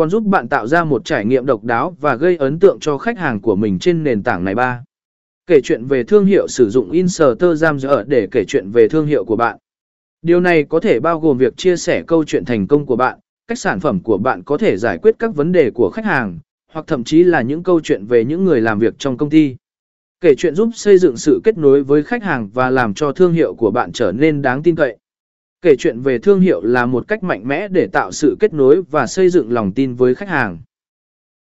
còn giúp bạn tạo ra một trải nghiệm độc đáo và gây ấn tượng cho khách hàng của mình trên nền tảng này ba. Kể chuyện về thương hiệu sử dụng Instagram để kể chuyện về thương hiệu của bạn. Điều này có thể bao gồm việc chia sẻ câu chuyện thành công của bạn, cách sản phẩm của bạn có thể giải quyết các vấn đề của khách hàng, hoặc thậm chí là những câu chuyện về những người làm việc trong công ty. Kể chuyện giúp xây dựng sự kết nối với khách hàng và làm cho thương hiệu của bạn trở nên đáng tin cậy. Kể chuyện về thương hiệu là một cách mạnh mẽ để tạo sự kết nối và xây dựng lòng tin với khách hàng.